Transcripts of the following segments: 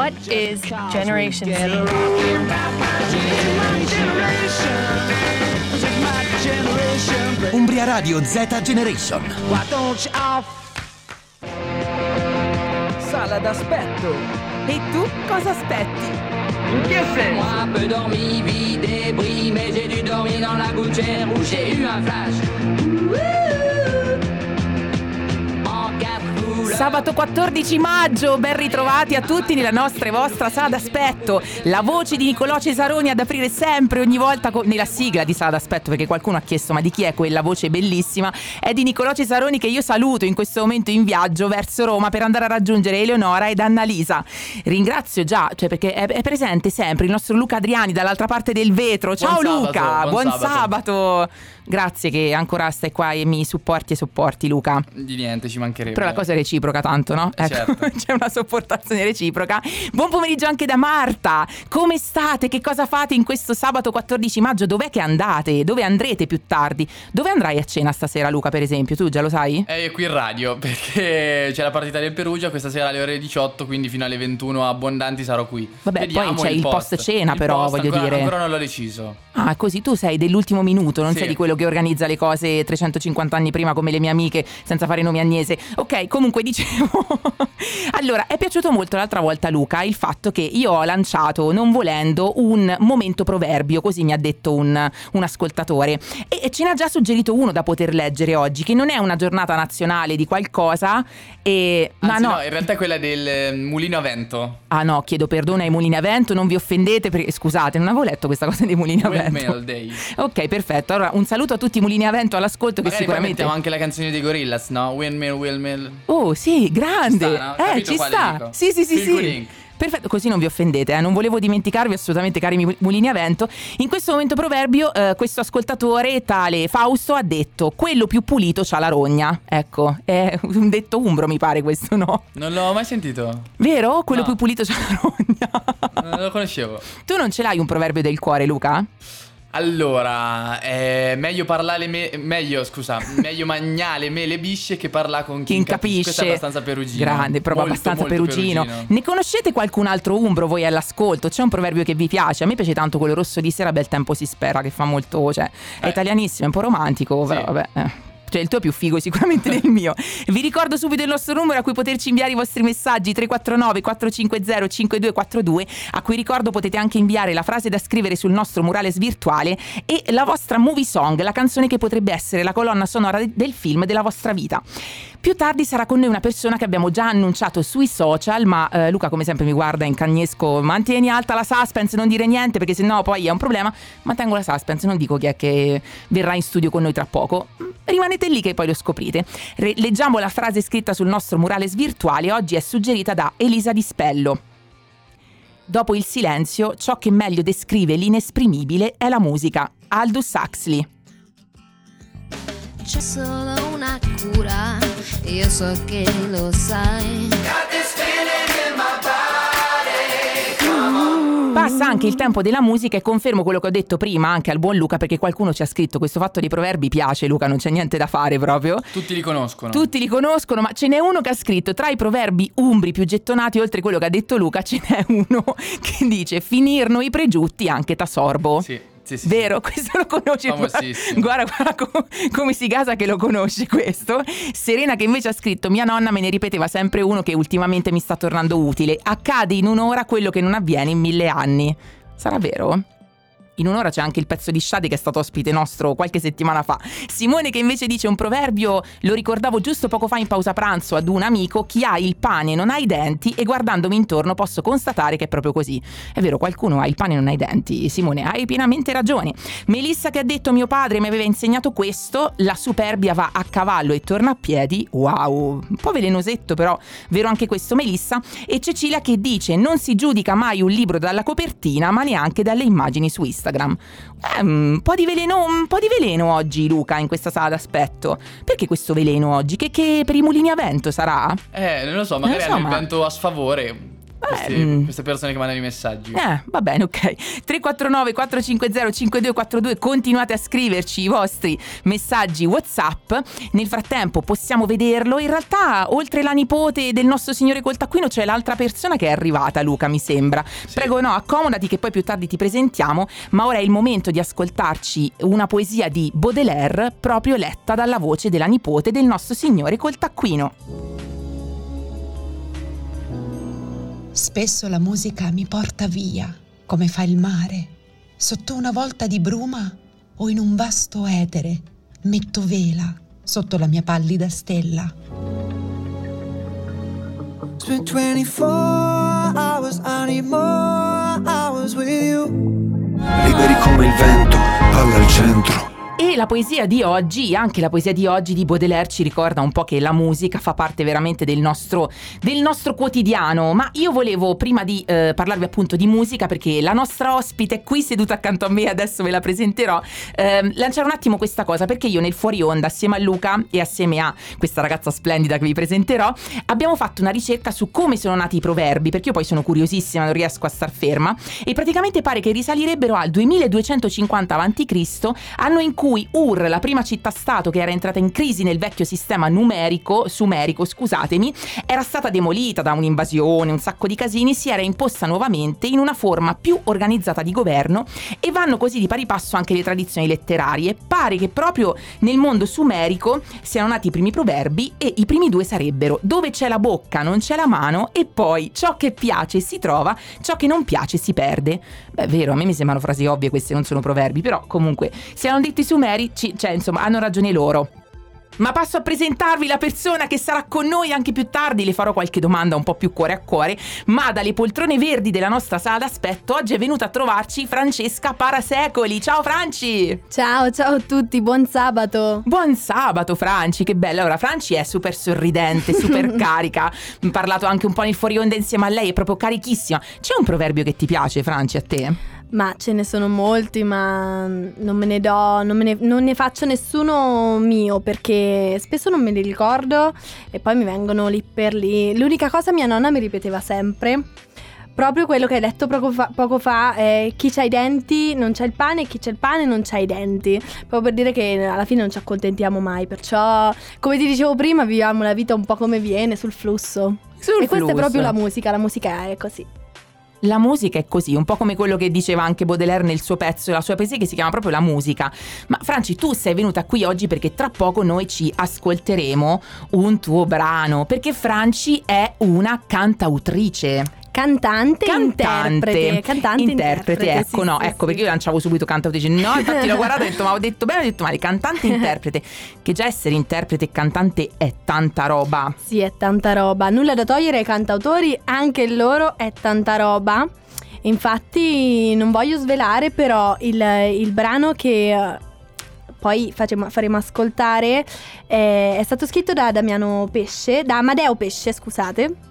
What is Generation Z? Umbria Radio Z Generation. Sala d'aspetto. E tu cosa aspetti? Moi, peu dormi, vie débris, mais j'ai dû dormir dans la gouttière où j'ai eu un flash. En Sabato 14 maggio, ben ritrovati a tutti nella nostra e vostra sala d'aspetto. La voce di Nicolò Cesaroni ad aprire sempre ogni volta co- nella sigla di sala d'aspetto, perché qualcuno ha chiesto ma di chi è quella voce bellissima? È di Nicolò Cesaroni che io saluto in questo momento in viaggio verso Roma per andare a raggiungere Eleonora ed Annalisa. Ringrazio già, cioè perché è, è presente sempre il nostro Luca Adriani dall'altra parte del vetro. Ciao Buon Luca, sabato, buon buon sabato. sabato. Grazie che ancora stai qua e mi supporti e sopporti Luca. Di niente, ci mancherebbe. Però la cosa è reciproca tanto, no? Eh, Ecco, certo. c'è una sopportazione reciproca. Buon pomeriggio anche da Marta. Come state? Che cosa fate in questo sabato 14 maggio? Dov'è che andate? Dove andrete più tardi? Dove andrai a cena stasera, Luca, per esempio? Tu già lo sai? È qui in radio perché c'è la partita del Perugia questa sera alle ore 18, quindi fino alle 21 abbondanti sarò qui. Vabbè, Vediamo poi c'è il post. Il però, post voglio ancora- dire. Ancora non l'ho deciso. Ah, così tu sei dell'ultimo minuto, non Sì. sei di quello che organizza le cose 350 anni prima come le mie amiche, senza fare nomi agnese. Ok, comunque dicevo. allora, è piaciuto molto l'altra volta, Luca, il fatto che io ho lanciato, non volendo, un momento proverbio, così mi ha detto un, un ascoltatore. E, e ce n'ha già suggerito uno da poter leggere oggi, che non è una giornata nazionale di qualcosa. E... Ma Anzi, no. no, in realtà è quella del eh, mulino a vento. Ah no, chiedo perdono ai mulini a vento, non vi offendete perché scusate, non avevo letto questa cosa dei mulini a vento. Day. Ok, perfetto. Allora, un saluto a tutti i mulini a vento all'ascolto che Magari poi sicuramente mettiamo anche la canzone dei Gorillaz, no? Windmill, windmill. Oh, sì, grande. Ci sta, no? Eh, Capito ci sta. dico? Sì, sì, sì, Phil sì. Perfetto, così non vi offendete, eh. non volevo dimenticarvi assolutamente cari mulini a vento. In questo momento proverbio eh, questo ascoltatore tale Fausto ha detto quello più pulito c'ha la rogna. Ecco, è un detto umbro mi pare questo, no? Non l'ho mai sentito. Vero? Quello No. più pulito c'ha la rogna. Non lo conoscevo. tu non ce l'hai un proverbio del cuore, Luca? Allora, è meglio parlare me- meglio, scusa, meglio mangiare mele bisce che parlare con chi, Chi capisce. Questo è abbastanza perugino. Grande, proprio Molto, abbastanza molto perugino. Ne conoscete qualcun altro umbro voi all'ascolto? C'è un proverbio che vi piace? A me piace tanto quello rosso di sera, bel tempo si spera, che fa molto, cioè, è Eh. italianissimo, è un po' romantico, però Sì. vabbè. eh. Cioè il tuo è più figo sicuramente del mio. Vi ricordo subito il nostro numero a cui poterci inviare i vostri messaggi 349 450 5242 a cui ricordo potete anche inviare la frase da scrivere sul nostro murales virtuale e la vostra movie song, la canzone che potrebbe essere la colonna sonora de- del film della vostra vita. Più tardi sarà con noi una persona che abbiamo già annunciato sui social, ma eh, Luca come sempre mi guarda in cagnesco, mantieni alta la suspense, non dire niente perché sennò poi è un problema. Mantengo la suspense, non dico chi è che verrà in studio con noi tra poco. Rimanete lì che poi lo scoprite. Re- leggiamo la frase scritta sul nostro murales virtuale, oggi è suggerita da Elisa Dispello. Dopo il silenzio, ciò che meglio descrive l'inesprimibile è la musica. Aldous Huxley. C'è solo una cura, io so che lo sai. Passa anche il tempo della musica e confermo quello che ho detto prima anche al buon Luca perché qualcuno ci ha scritto questo fatto dei proverbi piace Luca, non c'è niente da fare proprio. Tutti li conoscono. Tutti li conoscono, ma ce n'è uno che ha scritto tra i proverbi umbri più gettonati, oltre quello che ha detto Luca, ce n'è uno che dice finirno i pregiutti anche t'assorbo. Sì, sì, sì. Vero, questo lo conosci. Guarda, guarda, guarda co- come si gasa che lo conosce questo. Serena che invece ha scritto mia nonna me ne ripeteva sempre uno che ultimamente mi sta tornando utile. Accade in un'ora quello che non avviene in mille anni. Sarà vero? In un'ora c'è anche il pezzo di Shadi che è stato ospite nostro qualche settimana fa. Simone che invece dice un proverbio, lo ricordavo giusto poco fa in pausa pranzo ad un amico, chi ha il pane non ha i denti e guardandomi intorno posso constatare che è proprio così. È vero, qualcuno ha il pane e non ha i denti. Simone, hai pienamente ragione. Melissa che ha detto mio padre mi aveva insegnato questo, la superbia va a cavallo e torna a piedi. Wow, un po' velenosetto però, vero anche questo Melissa. E Cecilia che dice non si giudica mai un libro dalla copertina ma neanche dalle immagini su Instagram. Eh, un, po di veleno, un po' di veleno oggi Luca in questa sala d'aspetto. Perché questo veleno oggi? Che, che per i mulini a vento sarà? Eh, non lo so, magari Non lo so, hanno il vento a sfavore. Questi- mm. queste persone che mandano i messaggi. Eh, va bene, ok. 349 450 5242 continuate a scriverci i vostri messaggi WhatsApp. Nel frattempo possiamo vederlo. In realtà, oltre la nipote del nostro signore col taccuino, c'è l'altra persona che è arrivata, Luca, mi sembra. Prego, no, accomodati che poi più tardi ti presentiamo, ma ora è il momento di ascoltarci una poesia di Baudelaire proprio letta dalla voce della nipote del nostro signore col taccuino. Spesso la musica mi porta via, come fa il mare, sotto una volta di bruma o in un vasto etere. Metto vela sotto la mia pallida stella. Spent 24 hours, I need more hours with you. Liberi come il vento, palla al centro. E la poesia di oggi, anche la poesia di oggi di Baudelaire ci ricorda un po' che la musica fa parte veramente del nostro, del nostro quotidiano, ma io volevo prima di eh, parlarvi appunto di musica perché la nostra ospite è qui seduta accanto a me, adesso ve la presenterò, ehm, lanciare un attimo questa cosa perché io nel fuori onda assieme a Luca e assieme a questa ragazza splendida che vi presenterò abbiamo fatto una ricerca su come sono nati i proverbi perché io poi sono curiosissima, non riesco a star ferma e praticamente pare che risalirebbero al 2250 a.C., anno in cui Ur, la prima città-stato che era entrata in crisi nel vecchio sistema numerico, sumerico, scusatemi, era stata demolita da un'invasione, un sacco di casini, si era imposta nuovamente in una forma più organizzata di governo e vanno così di pari passo anche le tradizioni letterarie. Pare che proprio nel mondo sumerico siano nati i primi proverbi e i primi due sarebbero dove c'è la bocca non c'è la mano e poi ciò che piace si trova, ciò che non piace si perde. Beh, è vero, a me mi sembrano frasi ovvie, queste non sono proverbi, però comunque se hanno detto i sumerici, cioè insomma hanno ragione loro. Ma passo a presentarvi la persona che sarà con noi anche più tardi, le farò qualche domanda un po' più cuore a cuore, ma dalle poltrone verdi della nostra sala d'aspetto oggi è venuta a trovarci Francesca Parasecoli. Ciao Franci! Ciao, ciao a tutti, buon sabato. Buon sabato Franci, che bella. Allora, Franci è super sorridente, super carica. Ho parlato anche un po' nel fuori onda insieme a lei, è proprio carichissima. C'è un proverbio che ti piace, Franci, a te? Ma ce ne sono molti, ma non me ne do, non, me ne, non ne faccio nessuno mio perché spesso non me li ricordo e poi mi vengono lì per lì. L'unica cosa mia nonna mi ripeteva sempre, proprio quello che hai detto poco fa, poco fa è chi c'ha i denti non c'ha il pane e chi c'ha il pane non c'ha i denti. Proprio per dire che alla fine non ci accontentiamo mai, perciò come ti dicevo prima viviamo la vita un po' come viene, sul flusso. Sul e questa flusso. è proprio la musica, la musica è così. La musica è così, un po' come quello che diceva anche Baudelaire nel suo pezzo, la sua poesia che si chiama proprio La musica. Ma Franci, tu sei venuta qui oggi perché tra poco noi ci ascolteremo un tuo brano, perché Franci è una cantautrice. Cantante, interprete, cantante, interprete, interprete, ecco, sì, no, sì, ecco sì. perché io lanciavo subito cantautrice. No, infatti l'ho guardato e ho detto, ma ho detto bene, ho detto male, cantante interprete. Che già essere interprete e cantante è tanta roba. Sì, è tanta roba. Nulla da togliere ai cantautori, anche loro è tanta roba. Infatti, non voglio svelare, però il, il brano che eh, poi facemo- faremo ascoltare eh, è stato scritto da Damiano Pesce, da Amadeo Pesce, scusate.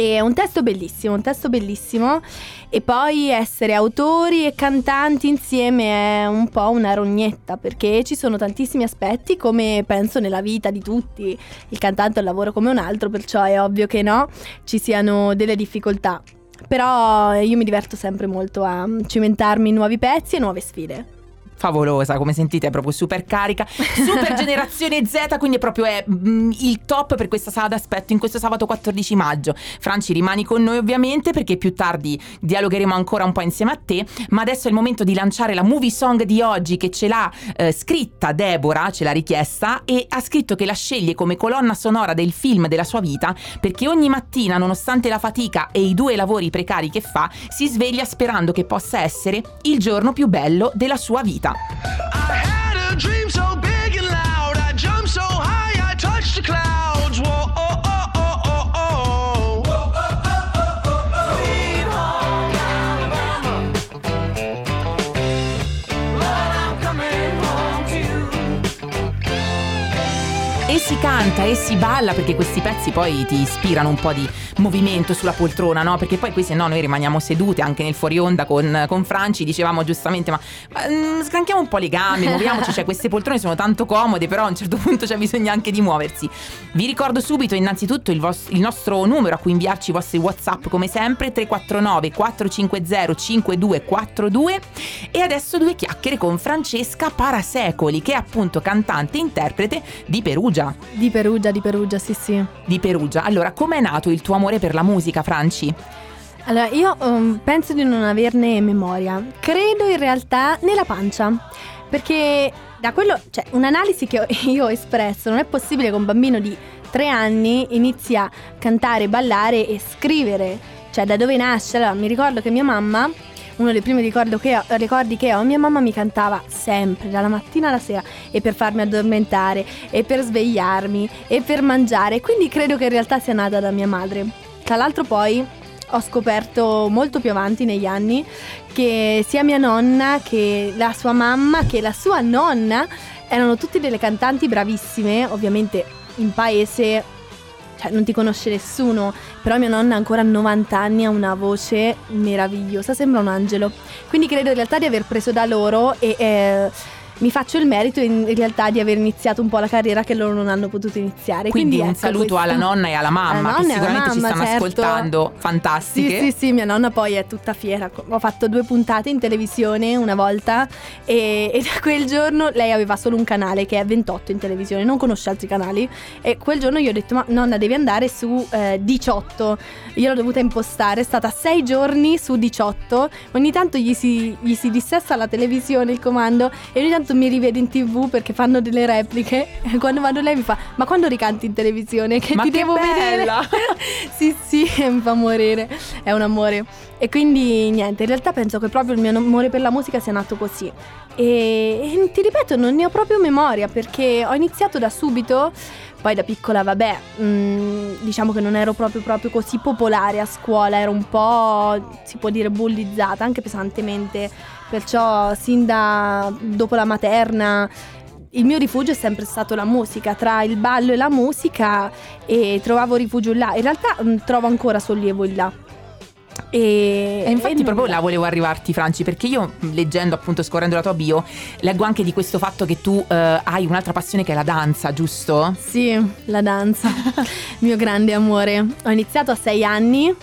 È un testo bellissimo, un testo bellissimo. E poi essere autori e cantanti insieme è un po' una rognetta, perché ci sono tantissimi aspetti, come penso nella vita di tutti. Il cantante è un lavoro come un altro, perciò è ovvio che no, ci siano delle difficoltà. Però io mi diverto sempre molto a cimentarmi in nuovi pezzi e nuove sfide. Favolosa, come sentite è proprio super carica, super generazione Z, quindi è proprio è, mm, il top per questa sala d'aspetto in questo sabato 14 maggio. Franci rimani con noi ovviamente perché più tardi dialogheremo ancora un po' insieme a te, ma adesso è il momento di lanciare la movie song di oggi che ce l'ha eh, scritta Deborah, ce l'ha richiesta e ha scritto che la sceglie come colonna sonora del film della sua vita perché ogni mattina, nonostante la fatica e i due lavori precari che fa, si sveglia sperando che possa essere il giorno più bello della sua vita. I had a dream so- canta e si balla perché questi pezzi poi ti ispirano un po' di movimento sulla poltrona, no? Perché poi qui se no noi rimaniamo sedute anche nel fuori onda con, con Franci, dicevamo giustamente ma, ma mm, scranchiamo un po' le gambe, muoviamoci, cioè queste poltrone sono tanto comode però a un certo punto c'è bisogno anche di muoversi. Vi ricordo subito innanzitutto il, vos- il nostro numero a cui inviarci i vostri Whatsapp come sempre 349 450 5242 e adesso due chiacchiere con Francesca Parasecoli che è appunto cantante e interprete di Perugia. Di Perugia, di Perugia, sì sì. Di Perugia. Allora, com'è nato il tuo amore per la musica, Franci? Allora, io um, penso di non averne memoria. Credo in realtà nella pancia. Perché da quello, cioè, un'analisi che io ho espresso, non è possibile che un bambino di tre anni inizi a cantare, ballare e scrivere. Cioè, da dove nasce? Allora, mi ricordo che mia mamma, uno dei primi ricordo che ho- ricordi che ho, mia mamma mi cantava sempre, dalla mattina alla sera, e per farmi addormentare, e per svegliarmi, e per mangiare. Quindi credo che in realtà sia nata da mia madre. Tra l'altro poi ho scoperto molto più avanti negli anni che sia mia nonna che la sua mamma che la sua nonna erano tutte delle cantanti bravissime, ovviamente in paese cioè non ti conosce nessuno, però mia nonna ancora a 90 anni ha una voce meravigliosa, sembra un angelo. Quindi credo in realtà di aver preso da loro e eh, mi faccio il merito in realtà di aver iniziato un po' la carriera che loro non hanno potuto iniziare. Quindi, un ecco, saluto questo- alla nonna e alla mamma Alla che sicuramente ci mamma, stanno certo. ascoltando, fantastiche. Sì, sì, sì, mia nonna poi è tutta fiera. Ho fatto due puntate in televisione una volta e, e da quel giorno lei aveva solo un canale che è 28 in televisione, non conosce altri canali e quel giorno io ho detto ma nonna devi andare su eh, 18. Io l'ho dovuta impostare, è stata 6 giorni su 18. Ogni tanto gli si, gli si dissesta la televisione, il comando e ogni tanto mi rivede in tv perché fanno delle repliche quando vado lei mi fa ma quando ricanti in televisione che Ma ti che devo bella!" vedere sì, sì, mi fa morire. È un amore. E quindi niente, in realtà penso che proprio il mio amore per la musica sia nato così. E, e ti ripeto, non ne ho proprio memoria perché ho iniziato da subito. Poi da piccola, vabbè, mm, diciamo che non ero proprio, proprio così popolare a scuola, ero un po', si può dire, bullizzata, anche pesantemente. Perciò, sin da dopo la materna, il mio rifugio è sempre stato la musica, tra il ballo e la musica e trovavo rifugio là. In realtà mm, trovo ancora sollievo là. E, E infatti e proprio là volevo arrivarti Franci perché io leggendo appunto scorrendo la tua bio leggo anche di questo fatto che tu eh, hai un'altra passione che è la danza, giusto? Sì, la danza, mio grande amore. Ho iniziato a sei anni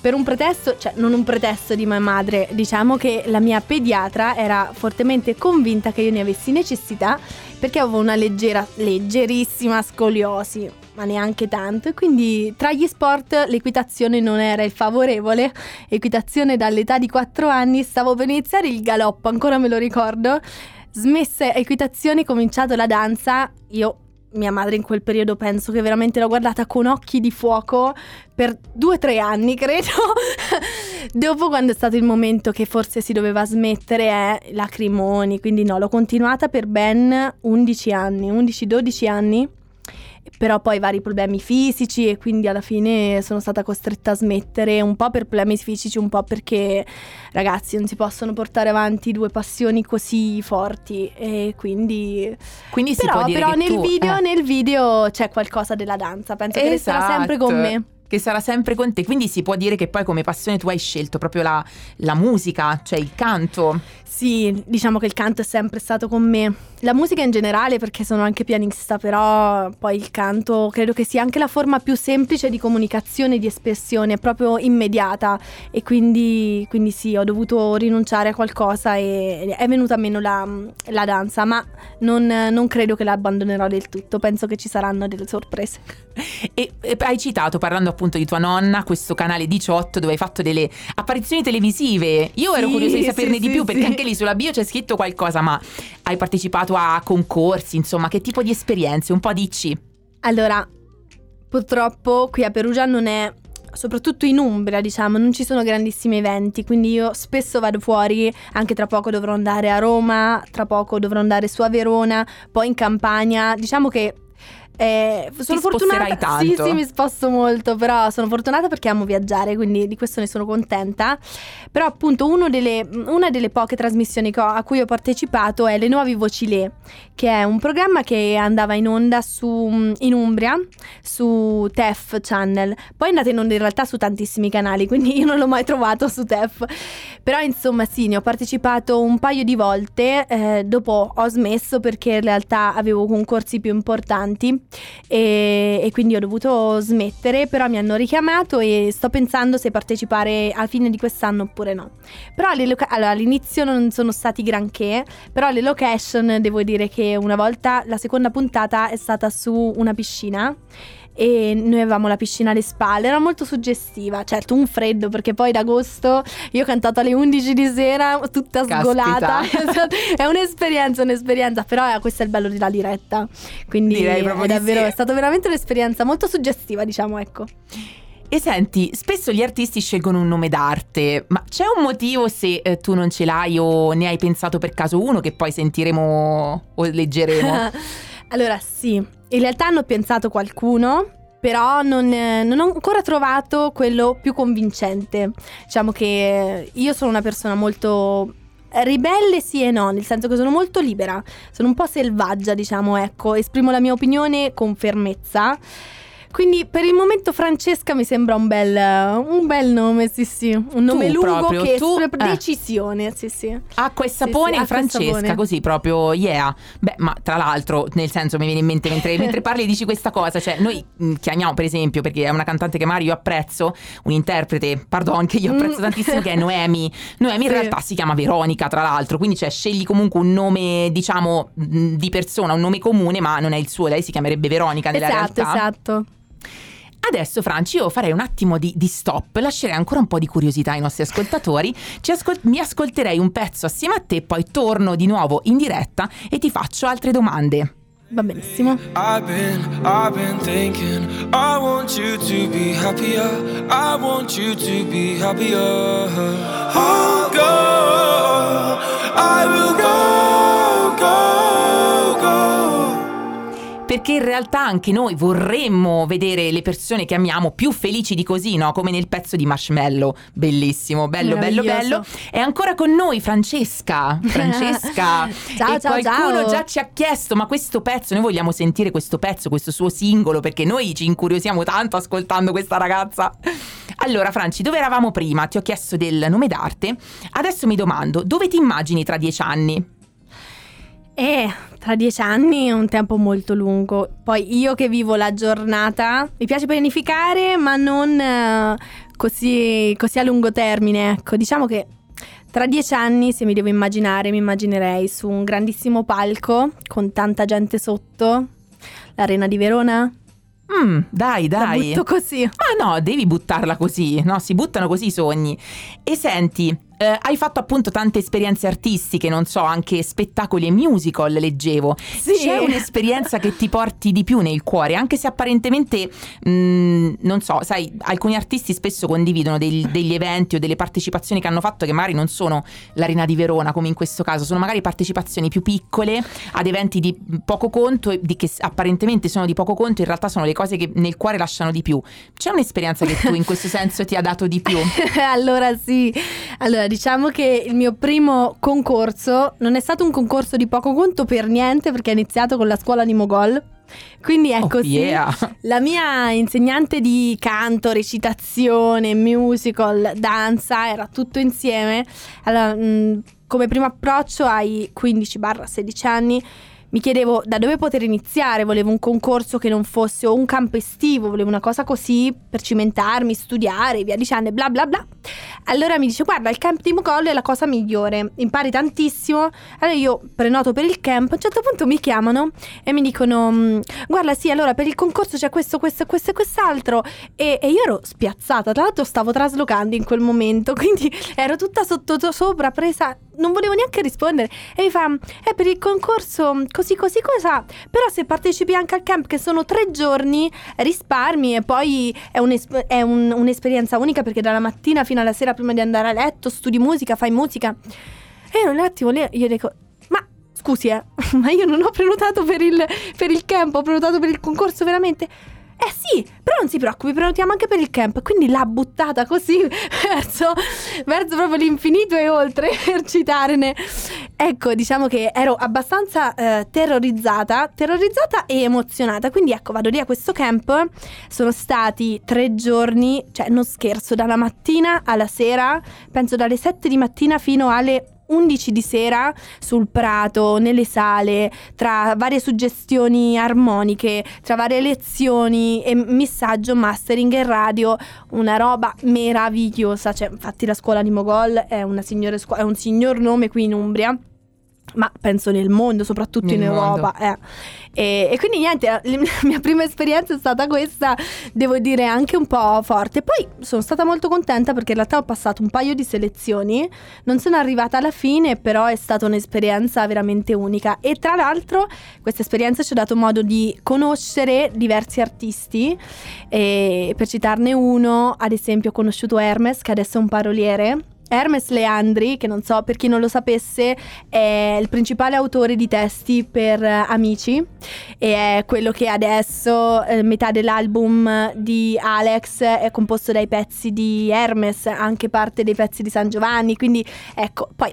per un pretesto, cioè non un pretesto di mia madre, diciamo che la mia pediatra era fortemente convinta che io ne avessi necessità perché avevo una leggera, leggerissima scoliosi, ma neanche tanto, e quindi tra gli sport l'equitazione non era il favorevole. Equitazione dall'età di 4 anni, stavo per iniziare il galoppo, ancora me lo ricordo. Smessa equitazione, cominciato la danza, io mia madre in quel periodo penso che veramente l'ho guardata con occhi di fuoco per due o tre anni, credo. Dopo, quando è stato il momento che forse si doveva smettere, è lacrimoni. Quindi, no, l'ho continuata per ben 11 anni, 11-12 anni. Però poi vari problemi fisici e quindi alla fine sono stata costretta a smettere un po' per problemi fisici, un po' perché ragazzi non si possono portare avanti due passioni così forti e quindi Quindi però, però nel, tu, video, eh. nel video c'è qualcosa della danza, penso che resterà sempre con Esatto. me. Che sarà sempre con te, quindi si può dire che poi come passione tu hai scelto proprio la, la musica, cioè il canto. Sì, diciamo che il canto è sempre stato con me. La musica in generale, perché sono anche pianista, però poi il canto credo che sia anche la forma più semplice di comunicazione, di espressione, proprio immediata. E quindi, quindi sì, ho dovuto rinunciare a qualcosa e è venuta meno la, la danza, ma non, non credo che la abbandonerò del tutto, penso che ci saranno delle sorprese. E, e hai citato, parlando appunto di tua nonna, questo canale 18 dove hai fatto delle apparizioni televisive. Io ero Sì, curiosa di saperne sì, di sì, più perché sì. anche lì sulla bio c'è scritto qualcosa, ma hai partecipato a concorsi, insomma, che tipo di esperienze? Un po' dici. Allora, purtroppo qui a Perugia non è, soprattutto in Umbria, diciamo, non ci sono grandissimi eventi, quindi io spesso vado fuori, anche tra poco dovrò andare a Roma, tra poco dovrò andare su a Verona, poi in Campania, diciamo che Eh, sono fortunata. tanto. Sì, sì, mi sposto molto, però sono fortunata perché amo viaggiare, quindi di questo ne sono contenta. Però appunto uno delle- una delle poche trasmissioni ho- a cui ho partecipato è Le Nuovi Voci Le, che è un programma che andava in onda su, in Umbria, su TEF Channel. Poi è andata in onda in realtà su tantissimi canali, quindi io non l'ho mai trovato su TEF. Però insomma sì, ne ho partecipato un paio di volte, eh, dopo ho smesso perché in realtà avevo concorsi più importanti e, e quindi ho dovuto smettere, però mi hanno richiamato e sto pensando se partecipare alla fine di quest'anno oppure no. Però loca- allora, all'inizio non sono stati granché, però le location devo dire che una volta la seconda puntata è stata su una piscina e noi avevamo la piscina alle spalle, era molto suggestiva, certo un freddo perché poi d'agosto io ho cantato alle 11 di sera tutta Caspita. sgolata, Esatto. è un'esperienza, un'esperienza, però eh, questo è il bello della diretta, quindi Direi proprio è davvero, sì. è stata veramente un'esperienza molto suggestiva diciamo ecco. E senti, spesso gli artisti scelgono un nome d'arte, ma c'è un motivo se eh, tu non ce l'hai o ne hai pensato per caso uno che poi sentiremo o leggeremo? allora sì, in realtà hanno pensato qualcuno, però non, non ho ancora trovato quello più convincente. Diciamo che io sono una persona molto ribelle sì e no, nel senso che sono molto libera, sono un po' selvaggia, diciamo, ecco, esprimo la mia opinione con fermezza. Quindi per il momento Francesca mi sembra un bel, un bel nome, sì sì, un nome Tu lungo proprio, che tu, eh. decisione, sì sì. Acqua e Sì, sapone sì, in e Francesca, sapone. così proprio, yeah. Beh, ma tra l'altro, nel senso, mi viene in mente mentre, mentre parli dici questa cosa, cioè noi mh, chiamiamo per esempio, perché è una cantante che magari io apprezzo, un interprete, pardon, che io apprezzo Mm. tantissimo, che è Noemi. Noemi in Sì. realtà si chiama Veronica, tra l'altro, quindi cioè scegli comunque un nome, diciamo, mh, di persona, un nome comune, ma non è il suo, lei si chiamerebbe Veronica nella Esatto, realtà. esatto. Adesso, Franci, io farei un attimo di, di stop, lascerei ancora un po' di curiosità ai nostri ascoltatori. Ci ascol- mi ascolterei un pezzo assieme a te, poi torno di nuovo in diretta e ti faccio altre domande. Va benissimo. I've been, I've been thinking, I want you to be happier. I want you to be happier. I'll go, Perché in realtà anche noi vorremmo vedere le persone che amiamo più felici di così, no? Come nel pezzo di Marshmallow. Bellissimo, bello, bello, bello. È ancora con noi Francesca. Francesca. Ciao, e ciao, qualcuno ciao. già ci ha chiesto, ma questo pezzo, noi vogliamo sentire questo pezzo, questo suo singolo, perché noi ci incuriosiamo tanto ascoltando questa ragazza. Allora, Franci, dove eravamo prima? Ti ho chiesto del nome d'arte. Adesso mi domando, dove ti immagini tra dieci anni? Eh, tra dieci anni è un tempo molto lungo. Poi io che vivo la giornata, mi piace pianificare, ma non eh, così, così a lungo termine. Ecco, diciamo che tra dieci anni, se mi devo immaginare, mi immaginerei su un grandissimo palco con tanta gente sotto, l'arena di Verona. Mm, dai, La dai. butto così. Ma no, devi buttarla così, no? Si buttano così i sogni. E senti, eh, hai fatto appunto tante esperienze artistiche, non so, anche spettacoli e musical, leggevo. Sì. C'è un'esperienza che ti porti di più nel cuore, anche se apparentemente, mh, non so, sai, alcuni artisti spesso condividono del- degli eventi o delle partecipazioni che hanno fatto che magari non sono l'Arena di Verona, come in questo caso, sono magari partecipazioni più piccole ad eventi di poco conto e di che apparentemente sono di poco conto, in realtà sono le cose che nel cuore lasciano di più. C'è un'esperienza che tu in questo senso ti ha dato di più? allora sì, allora diciamo che il mio primo concorso non è stato un concorso di poco conto per niente perché è iniziato con la scuola di Mogol. Quindi ecco Oh, sì, yeah. la mia insegnante di canto, recitazione, musical, danza, era tutto insieme. Allora, mh, come primo approccio ai 15-16 anni mi chiedevo da dove poter iniziare, volevo un concorso che non fosse o un campo estivo, volevo una cosa così per cimentarmi, studiare, via dicendo, bla bla bla. Allora mi dice guarda il camp di Mogol è la cosa migliore, impari tantissimo. Allora io prenoto per il camp, a un certo punto mi chiamano e mi dicono "Mm, guarda sì allora per il concorso c'è questo, questo, questo e quest'altro e, e io ero spiazzata, tra l'altro stavo traslocando in quel momento, quindi ero tutta sotto sopra, presa, non volevo neanche rispondere e mi fa è per il concorso così così cosa, però se partecipi anche al camp che sono tre giorni risparmi e poi è, un'es- è un- un'esperienza unica perché dalla mattina fino alla sera prima di andare a letto studi musica, fai musica e io un attimo lì io dico ma scusi, eh, ma io non ho prenotato per il, per il camp, ho prenotato per il concorso veramente. Eh sì, però non si preoccupi, prenotiamo anche per il camp. Quindi l'ha buttata così verso, verso proprio l'infinito e oltre per citarne. Ecco, diciamo che ero abbastanza eh, terrorizzata, terrorizzata e emozionata. Quindi ecco, vado lì a questo camp. Sono stati tre giorni, cioè non scherzo, dalla mattina alla sera, penso dalle 7 di mattina fino alle 11 di sera sul prato, nelle sale, tra varie suggestioni armoniche, tra varie lezioni e missaggio, mastering e radio, una roba meravigliosa. Cioè, infatti la scuola di Mogol è, scu- è un signor nome qui in Umbria. Ma penso nel mondo, soprattutto Nel in Europa. eh. E, e quindi niente, la mia prima esperienza è stata questa, devo dire anche un po' forte. Poi sono stata molto contenta perché in realtà ho passato un paio di selezioni, non sono arrivata alla fine, però è stata un'esperienza veramente unica. E tra l'altro questa esperienza ci ha dato modo di conoscere diversi artisti. E per citarne uno, ad esempio ho conosciuto Hermes, che adesso è un paroliere. Hermes Leandri, che non so per chi non lo sapesse, è il principale autore di testi per eh, Amici e è quello che adesso eh, metà dell'album di Alex è composto dai pezzi di Hermes, anche parte dei pezzi di San Giovanni, quindi ecco, poi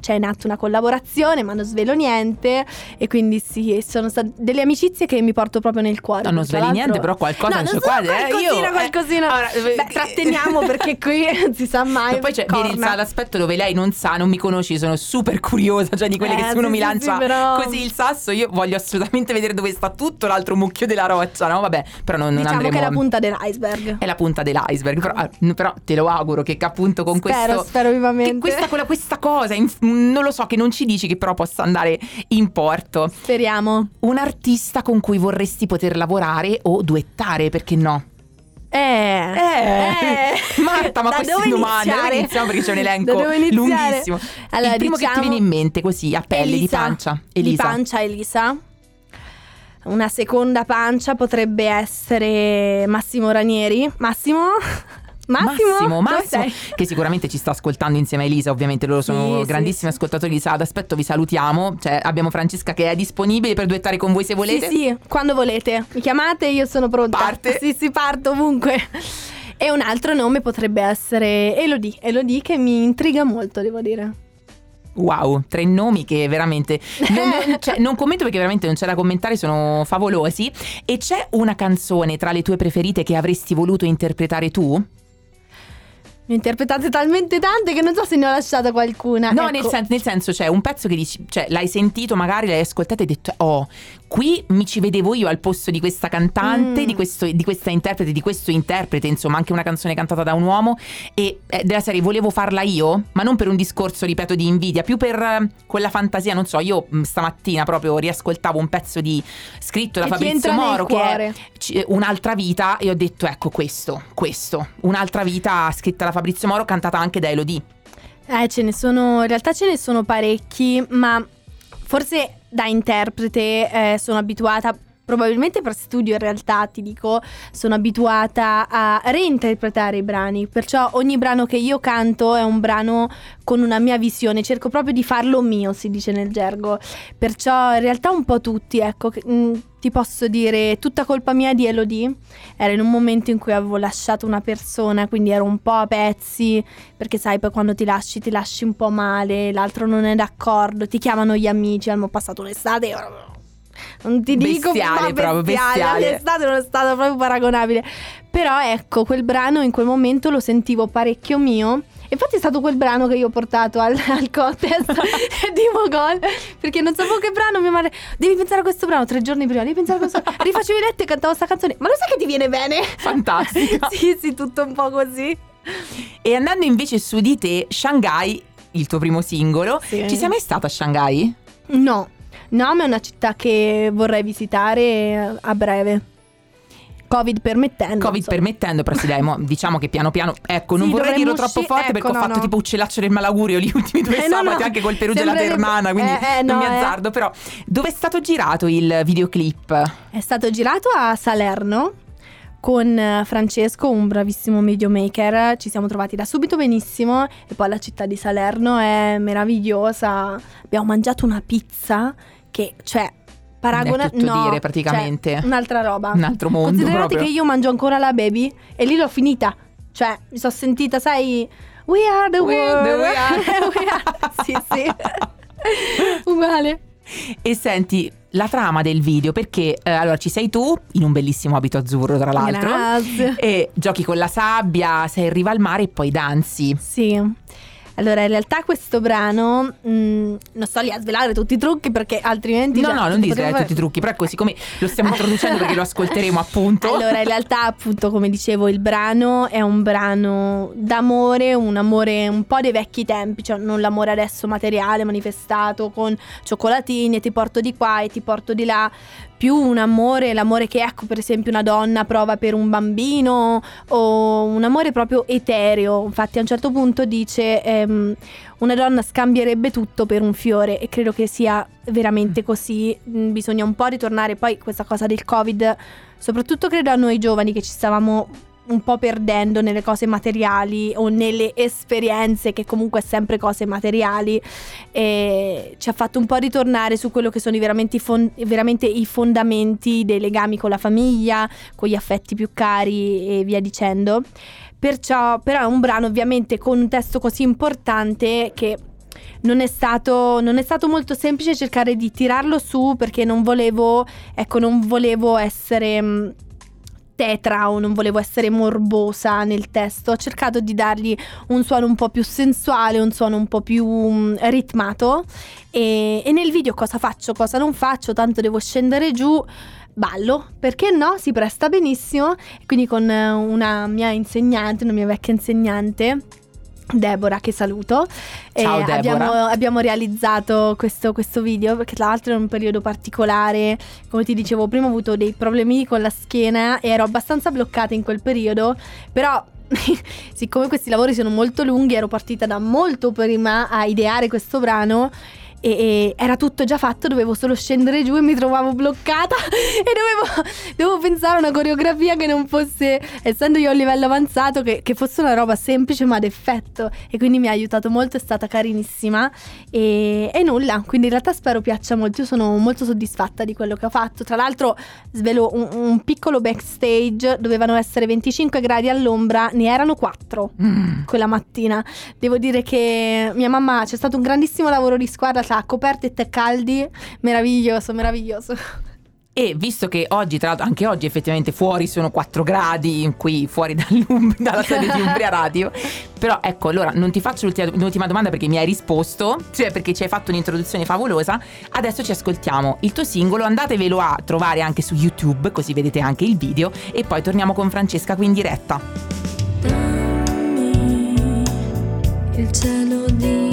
c'è in atto una collaborazione, ma non svelo niente e quindi sì, sono state delle amicizie che mi porto proprio nel cuore. No, non sveli niente, però qualcosa no, non so, quadro, eh, qualcosina, io- eh, qualcosina. allora, eh, Beh, tratteniamo perché qui non si sa mai. E poi c'è viene l'aspetto dove lei non sa, non mi conosci, sono super curiosa, cioè di quelle Eh, che se uno sì, mi sì, lancia sì, però- così il sasso, io voglio assolutamente vedere dove sta tutto l'altro mucchio della roccia, no? Vabbè, però non, non Diciamo andremo che è la punta dell'iceberg. è la punta dell'iceberg, però, ah, però te lo auguro che appunto con Spero, questo spero vivamente. questa, quella- questa cosa, in- non lo so, che non ci dici che però possa andare in porto. Speriamo. Un artista con cui vorresti poter lavorare o duettare, perché no? Eh, Eh, Marta, ma da queste domande dove iniziamo perché c'è un elenco lunghissimo. Allora, Il primo che ti diciamo- viene in mente così a pelle di Elisa. pancia, Di Elisa. pancia Elisa. Una seconda pancia potrebbe essere Massimo Ranieri. Massimo? Massimo? Massimo, Massimo, che sicuramente ci sta ascoltando insieme a Elisa, ovviamente loro sono Sì, sì, grandissimi ascoltatori di Sada. Aspetto, vi salutiamo. Cioè, abbiamo Francesca che è disponibile per duettare con voi se volete. Sì, sì, quando volete. Mi chiamate, io sono pronta. Parte. Sì, sì, parto ovunque. E un altro nome potrebbe essere Elodie. Elodie che mi intriga molto, devo dire. Wow, tre nomi che veramente non- cioè, non commento perché veramente non c'è da commentare, sono favolosi. E c'è una canzone tra le tue preferite che avresti voluto interpretare tu? Ne ho interpretate talmente tante che non so se ne ho lasciata qualcuna. No, Ecco. nel, sen- nel senso, c'è un pezzo che dici, cioè, l'hai sentito, magari l'hai ascoltato e hai detto, oh, qui mi ci vedevo io al posto di questa cantante, Mm. di, questo- di questa interprete, di questo interprete, insomma, anche una canzone cantata da un uomo. E eh, della serie volevo farla io, ma non per un discorso, ripeto, di invidia, più per eh, quella fantasia, non so, io mh, stamattina proprio riascoltavo un pezzo di scritto da E ti Fabrizio Moro che è cuore. ci- un'altra vita e ho detto ecco questo, questo, un'altra vita scritta da Fabrizio Moro, cantata anche da Elodie. Eh, ce ne sono, in realtà ce ne sono parecchi, ma forse da interprete eh, sono abituata, probabilmente per studio in realtà ti dico, sono abituata a reinterpretare i brani, perciò ogni brano che io canto è un brano con una mia visione, cerco proprio di farlo mio, si dice nel gergo, perciò in realtà un po' tutti, ecco, mm, ti posso dire tutta colpa mia di Elodie, era in un momento in cui avevo lasciato una persona, quindi ero un po' a pezzi, perché sai poi quando ti lasci ti lasci un po' male, l'altro non è d'accordo, ti chiamano gli amici, abbiamo passato un'estate non ti dico Bestiale, proprio, bestiale. L'estate non è stato proprio paragonabile. Però ecco, quel brano in quel momento lo sentivo parecchio mio. Infatti è stato quel brano che io ho portato al, al contest di Mogol Perché non sapevo che brano mia madre Devi pensare a questo brano tre giorni prima Devi pensare a questo Rifacevi letto e cantavo sta canzone Ma lo sai che ti viene bene? Fantastica. sì, sì, tutto un po' così E andando invece su di te, Shanghai, il tuo primo singolo, Sì. ci sei mai stata a Shanghai? No, no, ma è una città che vorrei visitare a breve Covid permettendo Covid insomma. permettendo, però sì, dai, mo diciamo che piano piano. Ecco, non Sì, vorrei dirlo troppo forte ecco, perché ho no, fatto no. tipo uccellaccio del malaugurio gli ultimi due Eh, sabati no. anche col Perugia e la Ternana, quindi eh, eh, non no, mi eh. azzardo. Però, dove è stato girato il videoclip? È stato girato a Salerno, con Francesco, un bravissimo videomaker, ci siamo trovati da subito benissimo e poi la città di Salerno è meravigliosa. Abbiamo mangiato una pizza che, cioè, paragona tutto no, dire, praticamente. cioè, un'altra roba. Un altro mondo Considerate proprio. che io mangio ancora la baby e lì l'ho finita. Cioè, mi sono sentita, sai, we are the We world. the- we are. We are- sì, sì. Uguale. E senti, la trama del video, perché eh, allora ci sei tu in un bellissimo abito azzurro, tra l'altro. Grazie. E giochi con la sabbia, sei in riva al mare e poi danzi. Sì. Allora, in realtà questo brano mh, non sto lì a svelare tutti i trucchi perché altrimenti No, cioè, no, non disvelare fare- tutti i trucchi, però è così come lo stiamo introducendo perché lo ascolteremo appunto. Allora, in realtà, appunto, come dicevo, il brano è un brano d'amore, un amore un po' dei vecchi tempi, cioè non l'amore adesso materiale, manifestato con cioccolatini e ti porto di qua e ti porto di là, più un amore, l'amore che ecco, per esempio, una donna prova per un bambino o un amore proprio etereo. Infatti, a un certo punto dice ehm, una donna scambierebbe tutto per un fiore e credo che sia veramente così. Mm, Bisogna un po' ritornare poi questa cosa del Covid soprattutto credo a noi giovani che ci stavamo un po' perdendo nelle cose materiali o nelle esperienze che comunque è sempre cose materiali e ci ha fatto un po' ritornare su quello che sono i veramente, i fon- veramente i fondamenti dei legami con la famiglia, con gli affetti più cari e via dicendo. Perciò, però è un brano ovviamente con un testo così importante che non è, stato, non è stato molto semplice cercare di tirarlo su perché non volevo, ecco, non volevo essere mh, tetra o non volevo essere morbosa nel testo. Ho cercato di dargli un suono un po' più sensuale, un suono un po' più mh, ritmato. E, e nel video cosa faccio, cosa non faccio, tanto devo scendere giù. Ballo, perché no? Si presta benissimo. Quindi con eh, una mia insegnante, una mia vecchia insegnante, Deborah, che saluto. Ciao, E Deborah. Abbiamo, abbiamo realizzato questo, questo video perché tra l'altro è un periodo particolare. Come ti dicevo, prima ho avuto dei problemi con la schiena e ero abbastanza bloccata in quel periodo. Però. Siccome questi lavori sono molto lunghi, ero partita da molto prima a ideare questo brano e, e era tutto già fatto, dovevo solo scendere giù e mi trovavo bloccata e dovevo, dovevo pensare a una coreografia che non fosse, essendo io a un livello avanzato, che, che fosse una roba semplice ma ad effetto e quindi mi ha aiutato molto, è stata carinissima e, e nulla, quindi in realtà spero piaccia molto, io sono molto soddisfatta di quello che ho fatto, tra l'altro svelo un, un piccolo backstage, dovevano essere 25 gradi all'ombra, ne erano 4 Mm. quella mattina. Devo dire che mia mamma c'è stato un grandissimo lavoro di squadra tra coperte e caldi, meraviglioso, meraviglioso. E visto che oggi, tra l'altro, anche oggi effettivamente fuori sono 4 gradi, qui fuori dalla sede di Umbria Radio. Però ecco, allora non ti faccio l'ultima, l'ultima domanda perché mi hai risposto, cioè perché ci hai fatto un'introduzione favolosa. Adesso ci ascoltiamo il tuo singolo, andatevelo a trovare anche su YouTube, così vedete anche il video. E poi torniamo con Francesca qui in diretta. il cielo di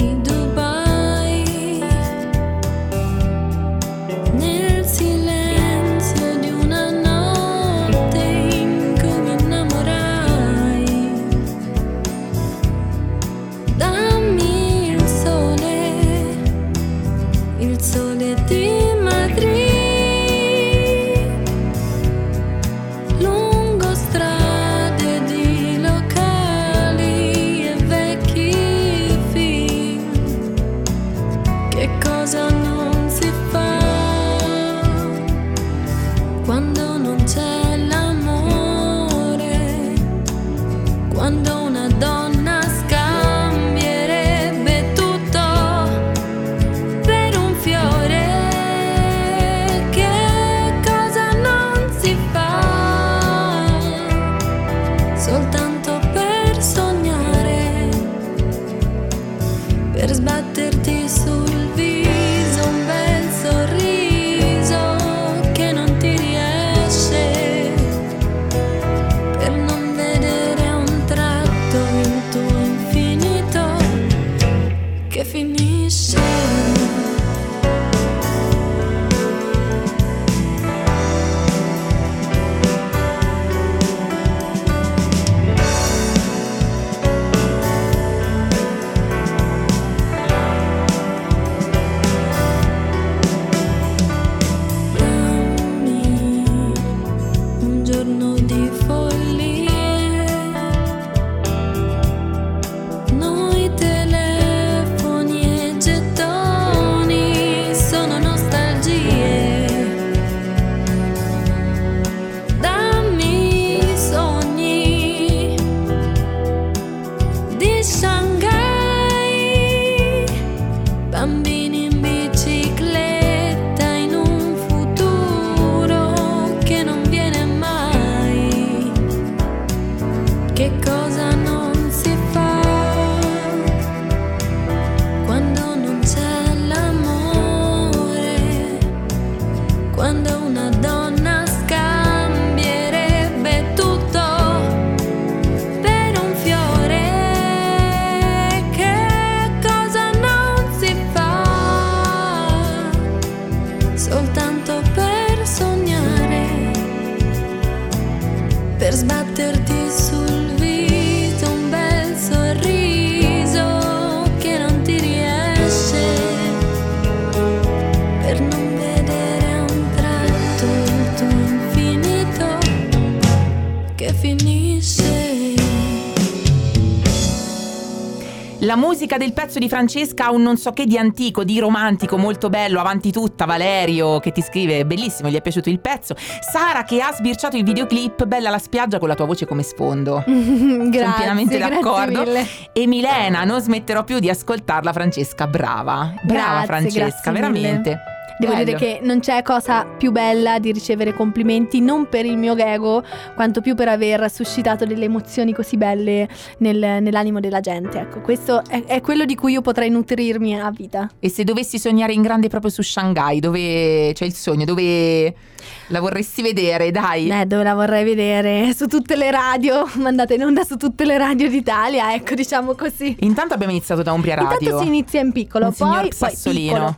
musica del pezzo di Francesca ha un non so che di antico, di romantico, molto bello, avanti tutta, Valerio che ti scrive, bellissimo, gli è piaciuto il pezzo. Sara che ha sbirciato il videoclip, bella la spiaggia con la tua voce come sfondo. Sono grazie, pienamente grazie d'accordo. E Milena, non smetterò più di ascoltarla, Francesca, brava. Brava Grazie, Francesca, grazie mille. Devo Bello. dire che non c'è cosa più bella di ricevere complimenti, non per il mio ego, quanto più per aver suscitato delle emozioni così belle nel- nell'animo della gente. Ecco, questo è, è quello di cui io potrei nutrirmi a vita. E se dovessi sognare in grande proprio su Shanghai, dove c'è il sogno, dove la vorresti vedere, dai. Eh, dove la vorrei vedere? Su tutte le radio, mandate in onda su tutte le radio d'Italia, ecco, diciamo così. Intanto abbiamo iniziato da Umbria Radio. Intanto si inizia in piccolo, signor poi, poi Sassolino. piccolo.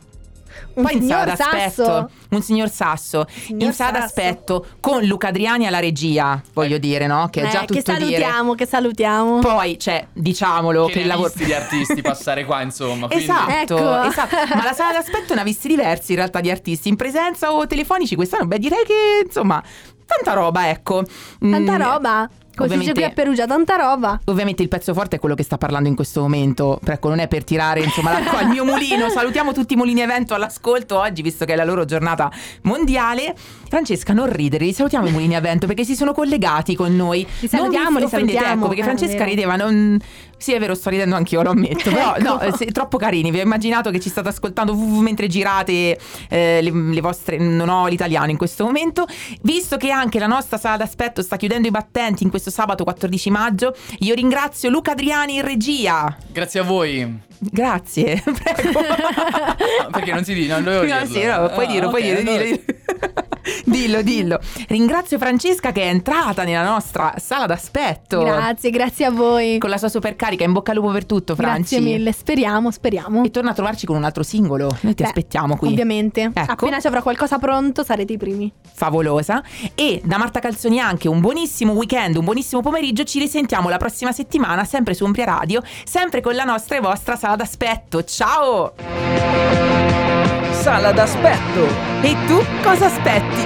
Un Poi in sala signor d'aspetto, sasso. un signor Sasso, Signor in sala d'aspetto con Luca Adriani alla regia, voglio dire, no? Che è Eh, già tutto che dire. salutiamo, che salutiamo. Poi, cioè, diciamolo che, Che il lavoro visti di artisti passare qua, insomma. quindi- Esatto, Ecco. esatto. Ma la sala d'aspetto ne ha visti diversi in realtà di artisti, in presenza o telefonici. Quest'anno, beh, direi che insomma, tanta roba, ecco. Tanta Mm, roba. Così qui a Perugia, tanta roba. Ovviamente il pezzo forte è quello che sta parlando in questo momento. Ecco, non è per tirare insomma l'acqua al mio mulino. Salutiamo tutti i mulini evento all'ascolto oggi, visto che è la loro giornata mondiale. Francesca, non ridere, li salutiamo i mulini evento perché si sono collegati con noi. Li salutiamo, non vi li offendete, salutiamo. ecco, perché Eh, Francesca rideva, non... Sì, è vero, sto ridendo anch'io, lo ammetto. Però Ecco. no, eh, sì, troppo carini. Vi ho immaginato che ci state ascoltando uh, mentre girate eh, le, le vostre. Non ho l'italiano in questo momento. Visto che anche la nostra sala d'aspetto sta chiudendo i battenti in questo sabato 14 maggio, io ringrazio Luca Adriani in regia. Grazie a voi. Grazie, prego. Perché non si dice, non dovevo No, dirlo. sì, no, puoi Ah, dirlo, puoi ok, dirlo, allora- dillo, dillo. Ringrazio Francesca che è entrata nella nostra sala d'aspetto. Grazie, grazie a voi. Con la sua super carica, in bocca al lupo per tutto, Franci. Grazie mille, speriamo, speriamo. E torna a trovarci con un altro singolo. Noi ti Beh, aspettiamo qui. Ovviamente. Ecco. Appena ci avrò qualcosa pronto sarete i primi. Favolosa. E da Marta Calzoni anche un buonissimo weekend, un buonissimo pomeriggio. Ci risentiamo la prossima settimana, sempre su Umbria Radio, sempre con la nostra e vostra sala d'aspetto. Ciao! Sala d'aspetto. E tu cosa aspetti?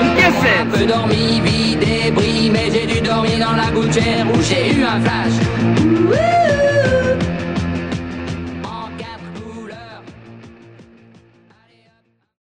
In che Un senso? peu dormi, vie débris, mais j'ai dû dormir dans la gouttière où j'ai eu un flash. Ouh